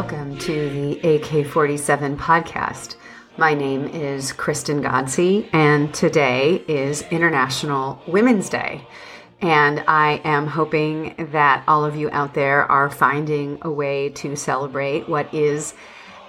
Welcome to the AK 47 podcast. My name is Kristen Ghodsee, and today is International Women's Day. And I am hoping that all of you out there are finding a way to celebrate what is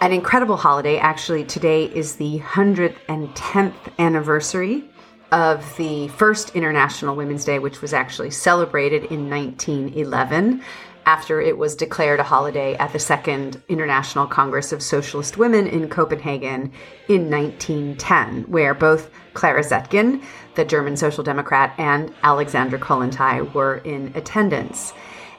an incredible holiday. Actually, today is the 110th anniversary of the first International Women's Day, which was actually celebrated in 1911 after it was declared a holiday at the Second International Congress of Socialist Women in Copenhagen in 1910, where both Clara Zetkin, the German Social Democrat, and Alexandra Kollontai were in attendance.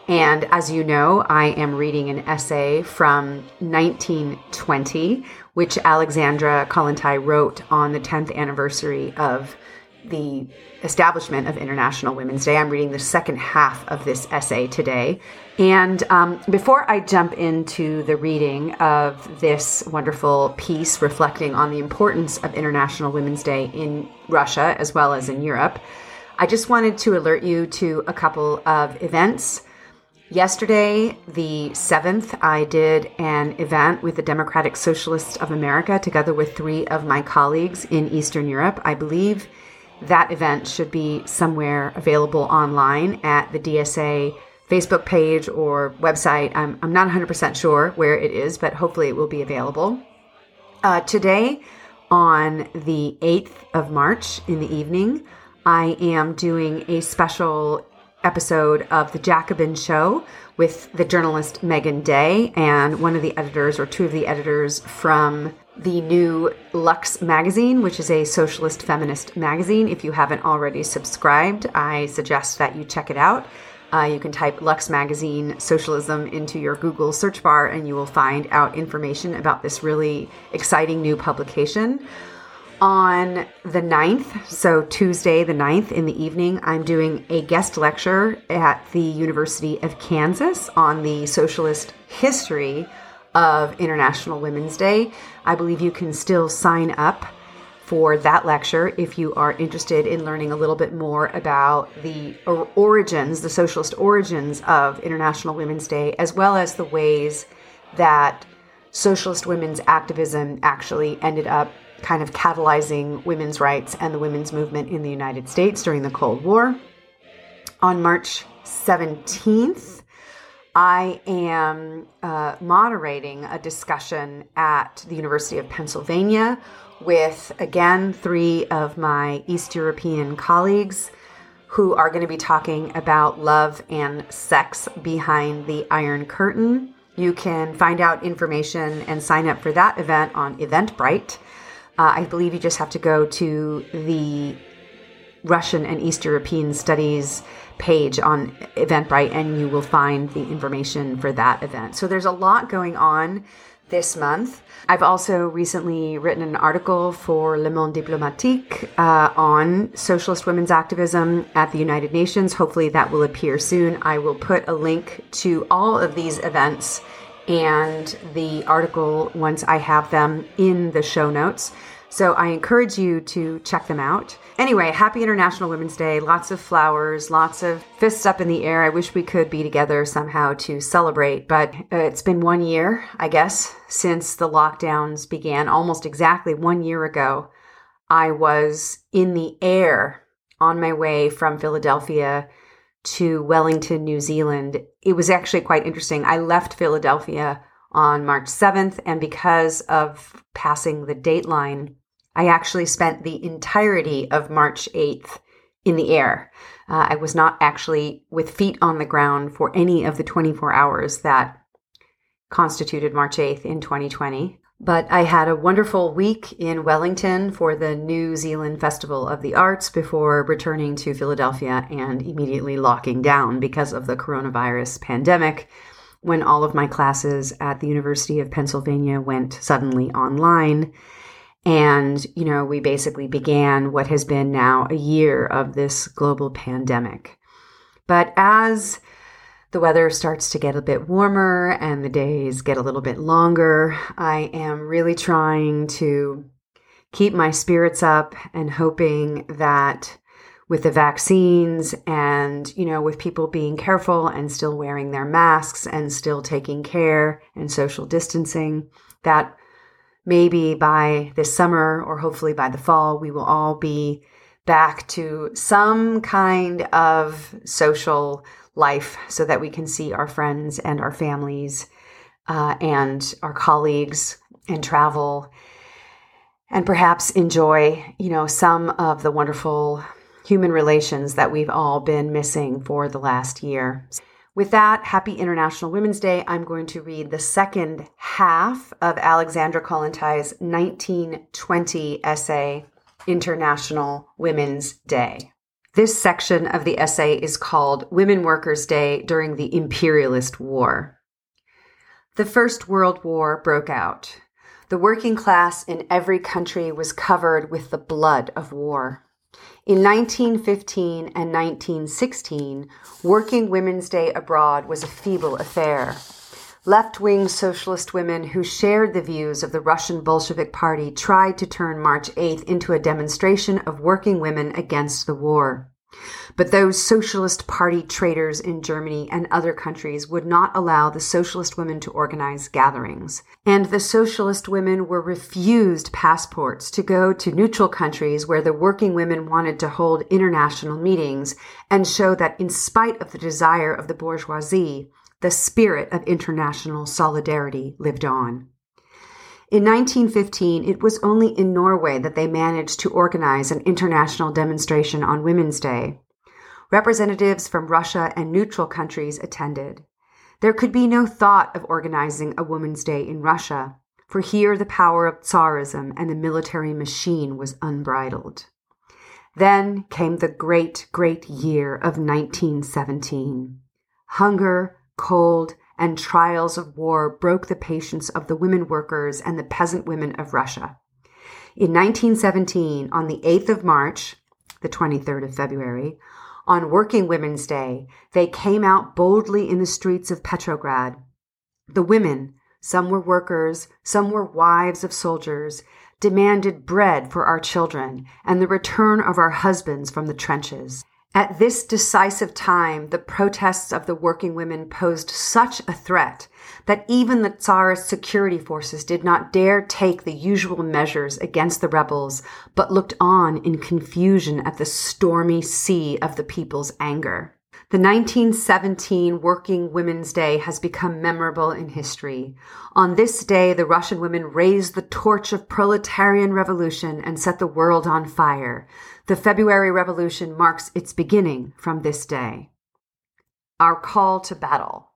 And as you know, I am reading an essay from 1920, which Alexandra Kollontai wrote on the 10th anniversary of the establishment of International Women's Day. I'm reading the second half of this essay today. And um, before I jump into the reading of this wonderful piece reflecting on the importance of International Women's Day in Russia as well as in Europe, I just wanted to alert you to a couple of events. Yesterday, the 7th, I did an event with the Democratic Socialists of America together with three of my colleagues in Eastern Europe. I believe that event should be somewhere available online at the DSA Facebook page or website. I'm, I'm not 100% sure where it is, but hopefully it will be available. Uh, today, on the 8th of March in the evening, I am doing a special episode of The Jacobin Show with the journalist Meagan Day and one of the editors or two of the editors from the new Lux magazine, which is a socialist feminist magazine. If you haven't already subscribed, I suggest that you check it out. Uh, you can type Lux Magazine Socialism into your Google search bar and you will find out information about this really exciting new publication. On the 9th, so Tuesday the 9th in the evening, I'm doing a guest lecture at the University of Kansas on the socialist history of International Women's Day. I believe you can still sign up for that lecture if you are interested in learning a little bit more about the origins, the socialist origins of International Women's Day, as well as the ways that socialist women's activism actually ended up kind of catalyzing women's rights and the women's movement in the United States during the Cold War. On March 17th, I am uh, moderating a discussion at the University of Pennsylvania with, again, three of my East European colleagues who are going to be talking about love and sex behind the Iron Curtain. You can find out information and sign up for that event on Eventbrite. Uh, I believe you just have to go to the Russian and East European Studies page on Eventbrite and you will find the information for that event. So there's a lot going on this month. I've also recently written an article for Le Monde Diplomatique uh, on socialist women's activism at the United Nations. Hopefully, that will appear soon. I will put a link to all of these events and the article once I have them in the show notes. So I encourage you to check them out. Anyway, happy International Women's Day. Lots of flowers, lots of fists up in the air. I wish we could be together somehow to celebrate, but uh, it's been one year, I guess, since the lockdowns began. Almost exactly one year ago, I was in the air on my way from Philadelphia to Wellington, New Zealand. It was actually quite interesting. I left Philadelphia on March 7th, and because of passing the dateline I actually spent the entirety of March 8th in the air. Uh, I was not actually with feet on the ground for any of the 24 hours that constituted March 8th in 2020. But I had a wonderful week in Wellington for the New Zealand Festival of the Arts before returning to Philadelphia and immediately locking down because of the coronavirus pandemic when all of my classes at the University of Pennsylvania went suddenly online. And, you know, we basically began what has been now a year of this global pandemic. But as the weather starts to get a bit warmer and the days get a little bit longer, I am really trying to keep my spirits up and hoping that with the vaccines and, you know, with people being careful and still wearing their masks and still taking care and social distancing, that maybe by this summer or hopefully by the fall, we will all be back to some kind of social life so that we can see our friends and our families uh, and our colleagues and travel and perhaps enjoy, you know, some of the wonderful human relations that we've all been missing for the last year. With that, happy International Women's Day. I'm going to read the second half of Alexandra Kollontai's 1920 essay, International Women's Day. This section of the essay is called Women Workers' Day During the Imperialist War. The First World War broke out. The working class in every country was covered with the blood of war. In 1915 and 1916, Working Women's Day abroad was a feeble affair. Left wing socialist women who shared the views of the Russian Bolshevik Party tried to turn March 8th into a demonstration of working women against the war. But those Socialist Party traitors in Germany and other countries would not allow the Socialist women to organize gatherings. And the Socialist women were refused passports to go to neutral countries where the working women wanted to hold international meetings and show that in spite of the desire of the bourgeoisie, the spirit of international solidarity lived on. In 1915, it was only in Norway that they managed to organize an international demonstration on Women's Day. Representatives from Russia and neutral countries attended. There could be no thought of organizing a Women's Day in Russia, for here the power of Tsarism and the military machine was unbridled. Then came the great, great year of 1917. Hunger, cold, and trials of war broke the patience of the women workers and the peasant women of Russia. In 1917, on the 8th of March, the 23rd of February, on Working Women's Day, they came out boldly in the streets of Petrograd. The women, some were workers, some were wives of soldiers, demanded bread for our children and the return of our husbands from the trenches. At this decisive time, the protests of the working women posed such a threat that even the Tsarist security forces did not dare take the usual measures against the rebels, but looked on in confusion at the stormy sea of the people's anger. The 1917 Working Women's Day has become memorable in history. On this day, the Russian women raised the torch of proletarian revolution and set the world on fire. The February Revolution marks its beginning from this day. Our call to battle.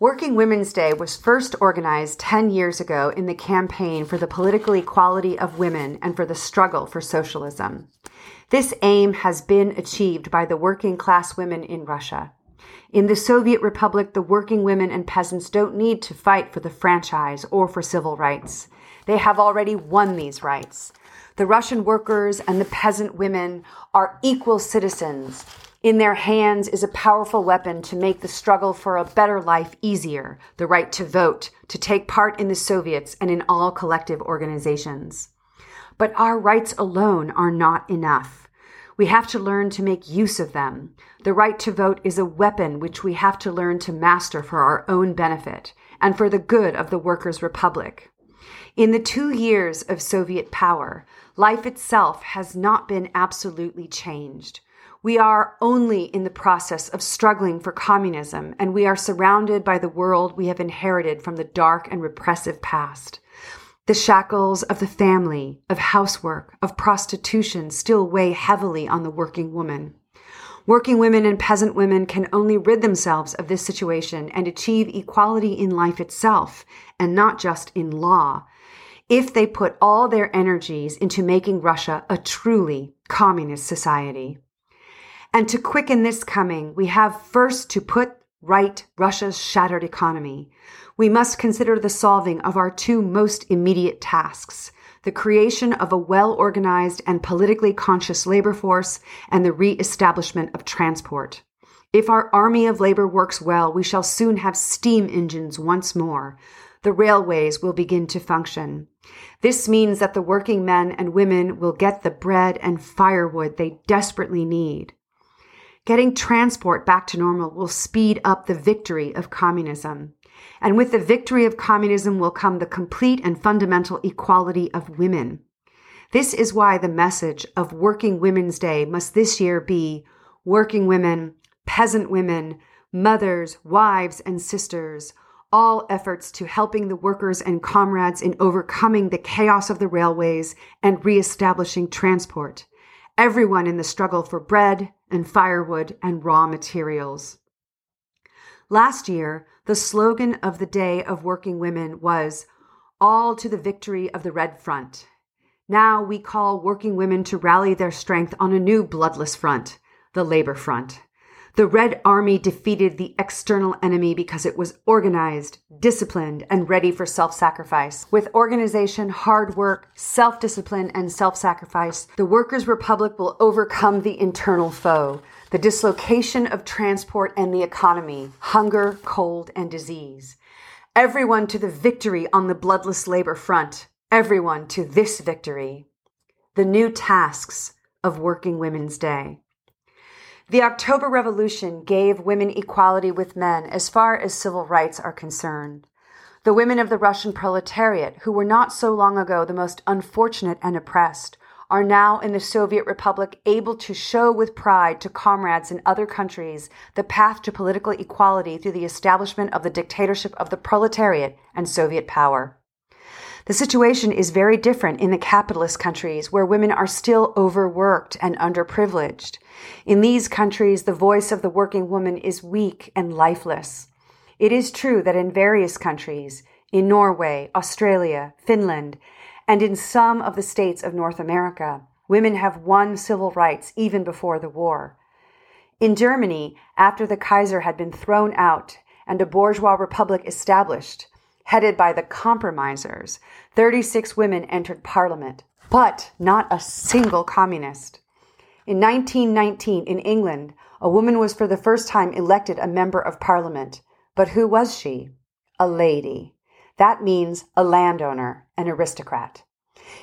Working Women's Day was first organized 10 years ago in the campaign for the political equality of women and for the struggle for socialism. This aim has been achieved by the working class women in Russia. In the Soviet Republic, the working women and peasants don't need to fight for the franchise or for civil rights. They have already won these rights. The Russian workers and the peasant women are equal citizens. In their hands is a powerful weapon to make the struggle for a better life easier the right to vote, to take part in the Soviets and in all collective organizations. But our rights alone are not enough. We have to learn to make use of them. The right to vote is a weapon which we have to learn to master for our own benefit and for the good of the Workers' Republic. In the two years of Soviet power, life itself has not been absolutely changed. We are only in the process of struggling for communism, and we are surrounded by the world we have inherited from the dark and repressive past. The shackles of the family, of housework, of prostitution still weigh heavily on the working woman. Working women and peasant women can only rid themselves of this situation and achieve equality in life itself, and not just in law, if they put all their energies into making Russia a truly communist society. And to quicken this coming, we have first to put right Russia's shattered economy. We must consider the solving of our two most immediate tasks the creation of a well organized and politically conscious labor force and the re establishment of transport. If our army of labor works well, we shall soon have steam engines once more. the railways will begin to function. This means that the working men and women will get the bread and firewood they desperately need. Getting transport back to normal will speed up the victory of communism. And with the victory of communism will come the complete and fundamental equality of women. This is why the message of Working Women's Day must this year be working women, peasant women, mothers, wives, and sisters, all efforts to helping the workers and comrades in overcoming the chaos of the railways and reestablishing transport. Everyone in the struggle for bread and firewood and raw materials. Last year, the slogan of the Day of Working Women was All to the Victory of the Red Front. Now we call working women to rally their strength on a new bloodless front, the labor front. The Red Army defeated the external enemy because it was organized, disciplined, and ready for self sacrifice. With organization, hard work, self discipline, and self sacrifice, the Workers' Republic will overcome the internal foe, the dislocation of transport and the economy, hunger, cold, and disease. Everyone to the victory on the bloodless labor front. Everyone to this victory. The new tasks of Working Women's Day. The October Revolution gave women equality with men as far as civil rights are concerned. The women of the Russian proletariat, who were not so long ago the most unfortunate and oppressed, are now in the Soviet Republic able to show with pride to comrades in other countries the path to political equality through the establishment of the dictatorship of the proletariat and Soviet power. The situation is very different in the capitalist countries where women are still overworked and underprivileged. In these countries, the voice of the working woman is weak and lifeless. It is true that in various countries, in Norway, Australia, Finland, and in some of the states of North America, women have won civil rights even before the war. In Germany, after the Kaiser had been thrown out and a bourgeois republic established, headed by the compromisers, 36 women entered parliament, but not a single communist. In 1919, in England, a woman was for the first time elected a member of parliament. But who was she? A lady. That means a landowner, an aristocrat.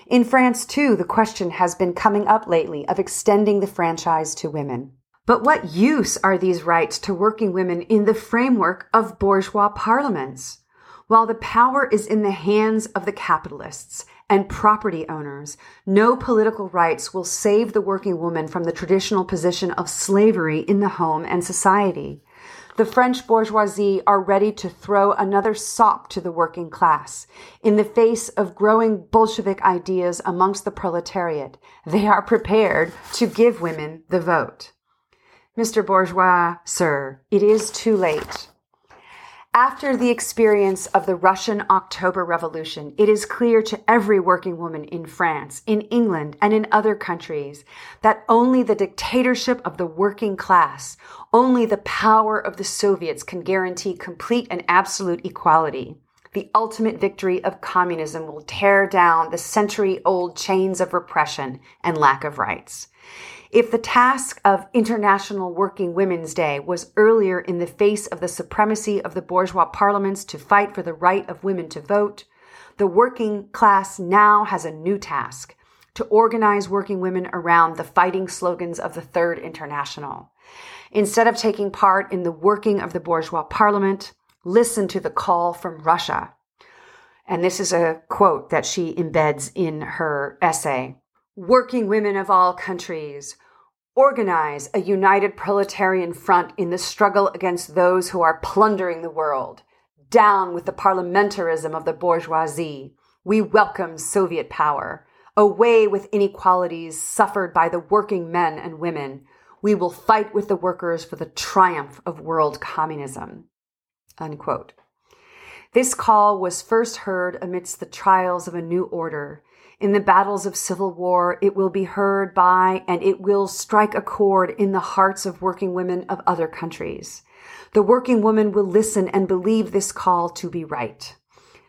In France, too, the question has been coming up lately of extending the franchise to women. But what use are these rights to working women in the framework of bourgeois parliaments? While the power is in the hands of the capitalists and property owners, no political rights will save the working woman from the traditional position of slavery in the home and society. The French bourgeoisie are ready to throw another sop to the working class. In the face of growing Bolshevik ideas amongst the proletariat, they are prepared to give women the vote. Mr. Bourgeois, sir, it is too late. After the experience of the Russian October Revolution, it is clear to every working woman in France, in England, and in other countries that only the dictatorship of the working class, only the power of the Soviets can guarantee complete and absolute equality. The ultimate victory of communism will tear down the century old chains of repression and lack of rights. If the task of International Working Women's Day was earlier in the face of the supremacy of the bourgeois parliaments to fight for the right of women to vote, the working class now has a new task to organize working women around the fighting slogans of the Third International. Instead of taking part in the working of the bourgeois parliament, listen to the call from Russia. And this is a quote that she embeds in her essay. Working women of all countries, Organize a united proletarian front in the struggle against those who are plundering the world. Down with the parliamentarism of the bourgeoisie. We welcome Soviet power. Away with inequalities suffered by the working men and women. We will fight with the workers for the triumph of world communism. Unquote. This call was first heard amidst the trials of a new order in the battles of civil war, it will be heard by and it will strike a chord in the hearts of working women of other countries. The working woman will listen and believe this call to be right.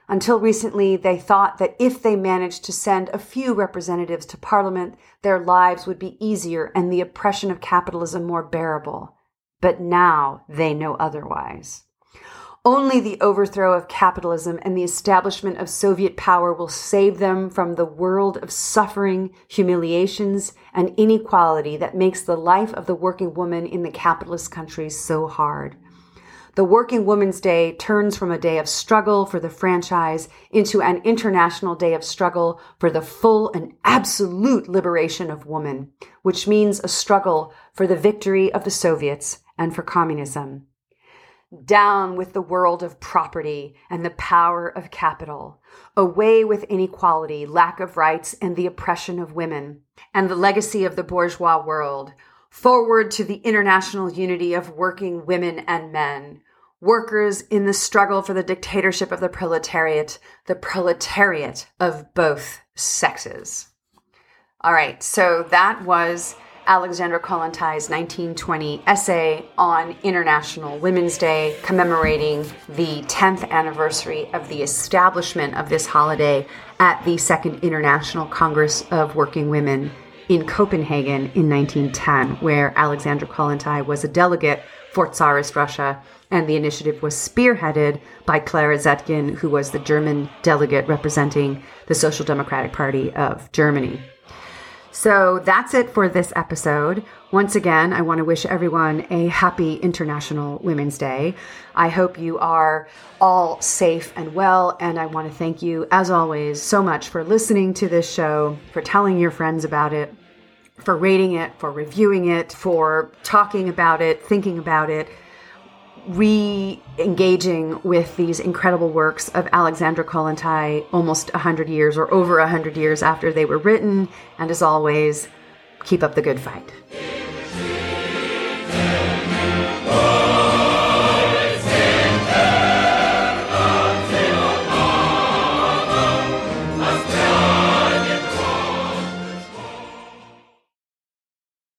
Until recently, they thought that if they managed to send a few representatives to parliament, their lives would be easier and the oppression of capitalism more bearable. But now they know otherwise. Only the overthrow of capitalism and the establishment of Soviet power will save them from the world of suffering, humiliations, and inequality that makes the life of the working woman in the capitalist countries so hard. The Working Woman's Day turns from a day of struggle for the franchise into an international day of struggle for the full and absolute liberation of woman, which means a struggle for the victory of the Soviets and for communism. Down with the world of property and the power of capital. Away with inequality, lack of rights, and the oppression of women, and the legacy of the bourgeois world forward to the international unity of working women and men, workers in the struggle for the dictatorship of the proletariat, the proletariat of both sexes. All right, so that was Alexandra Kollontais' 1920 essay on International Women's Day, commemorating the 10th anniversary of the establishment of this holiday at the Second International Congress of Working Women in Copenhagen in 1910, where Alexandra Kollontai was a delegate for Tsarist Russia, and the initiative was spearheaded by Clara Zetkin, who was the German delegate representing the Social Democratic Party of Germany. So that's it for this episode. Once again, I want to wish everyone a happy International Women's Day. I hope you are all safe and well, and I want to thank you, as always, so much for listening to this show, for telling your friends about it, for rating it, for reviewing it, for talking about it, thinking about it re engaging with these incredible works of Alexandra Kollontai almost 100 years or over 100 years after they were written. And as always, keep up the good fight.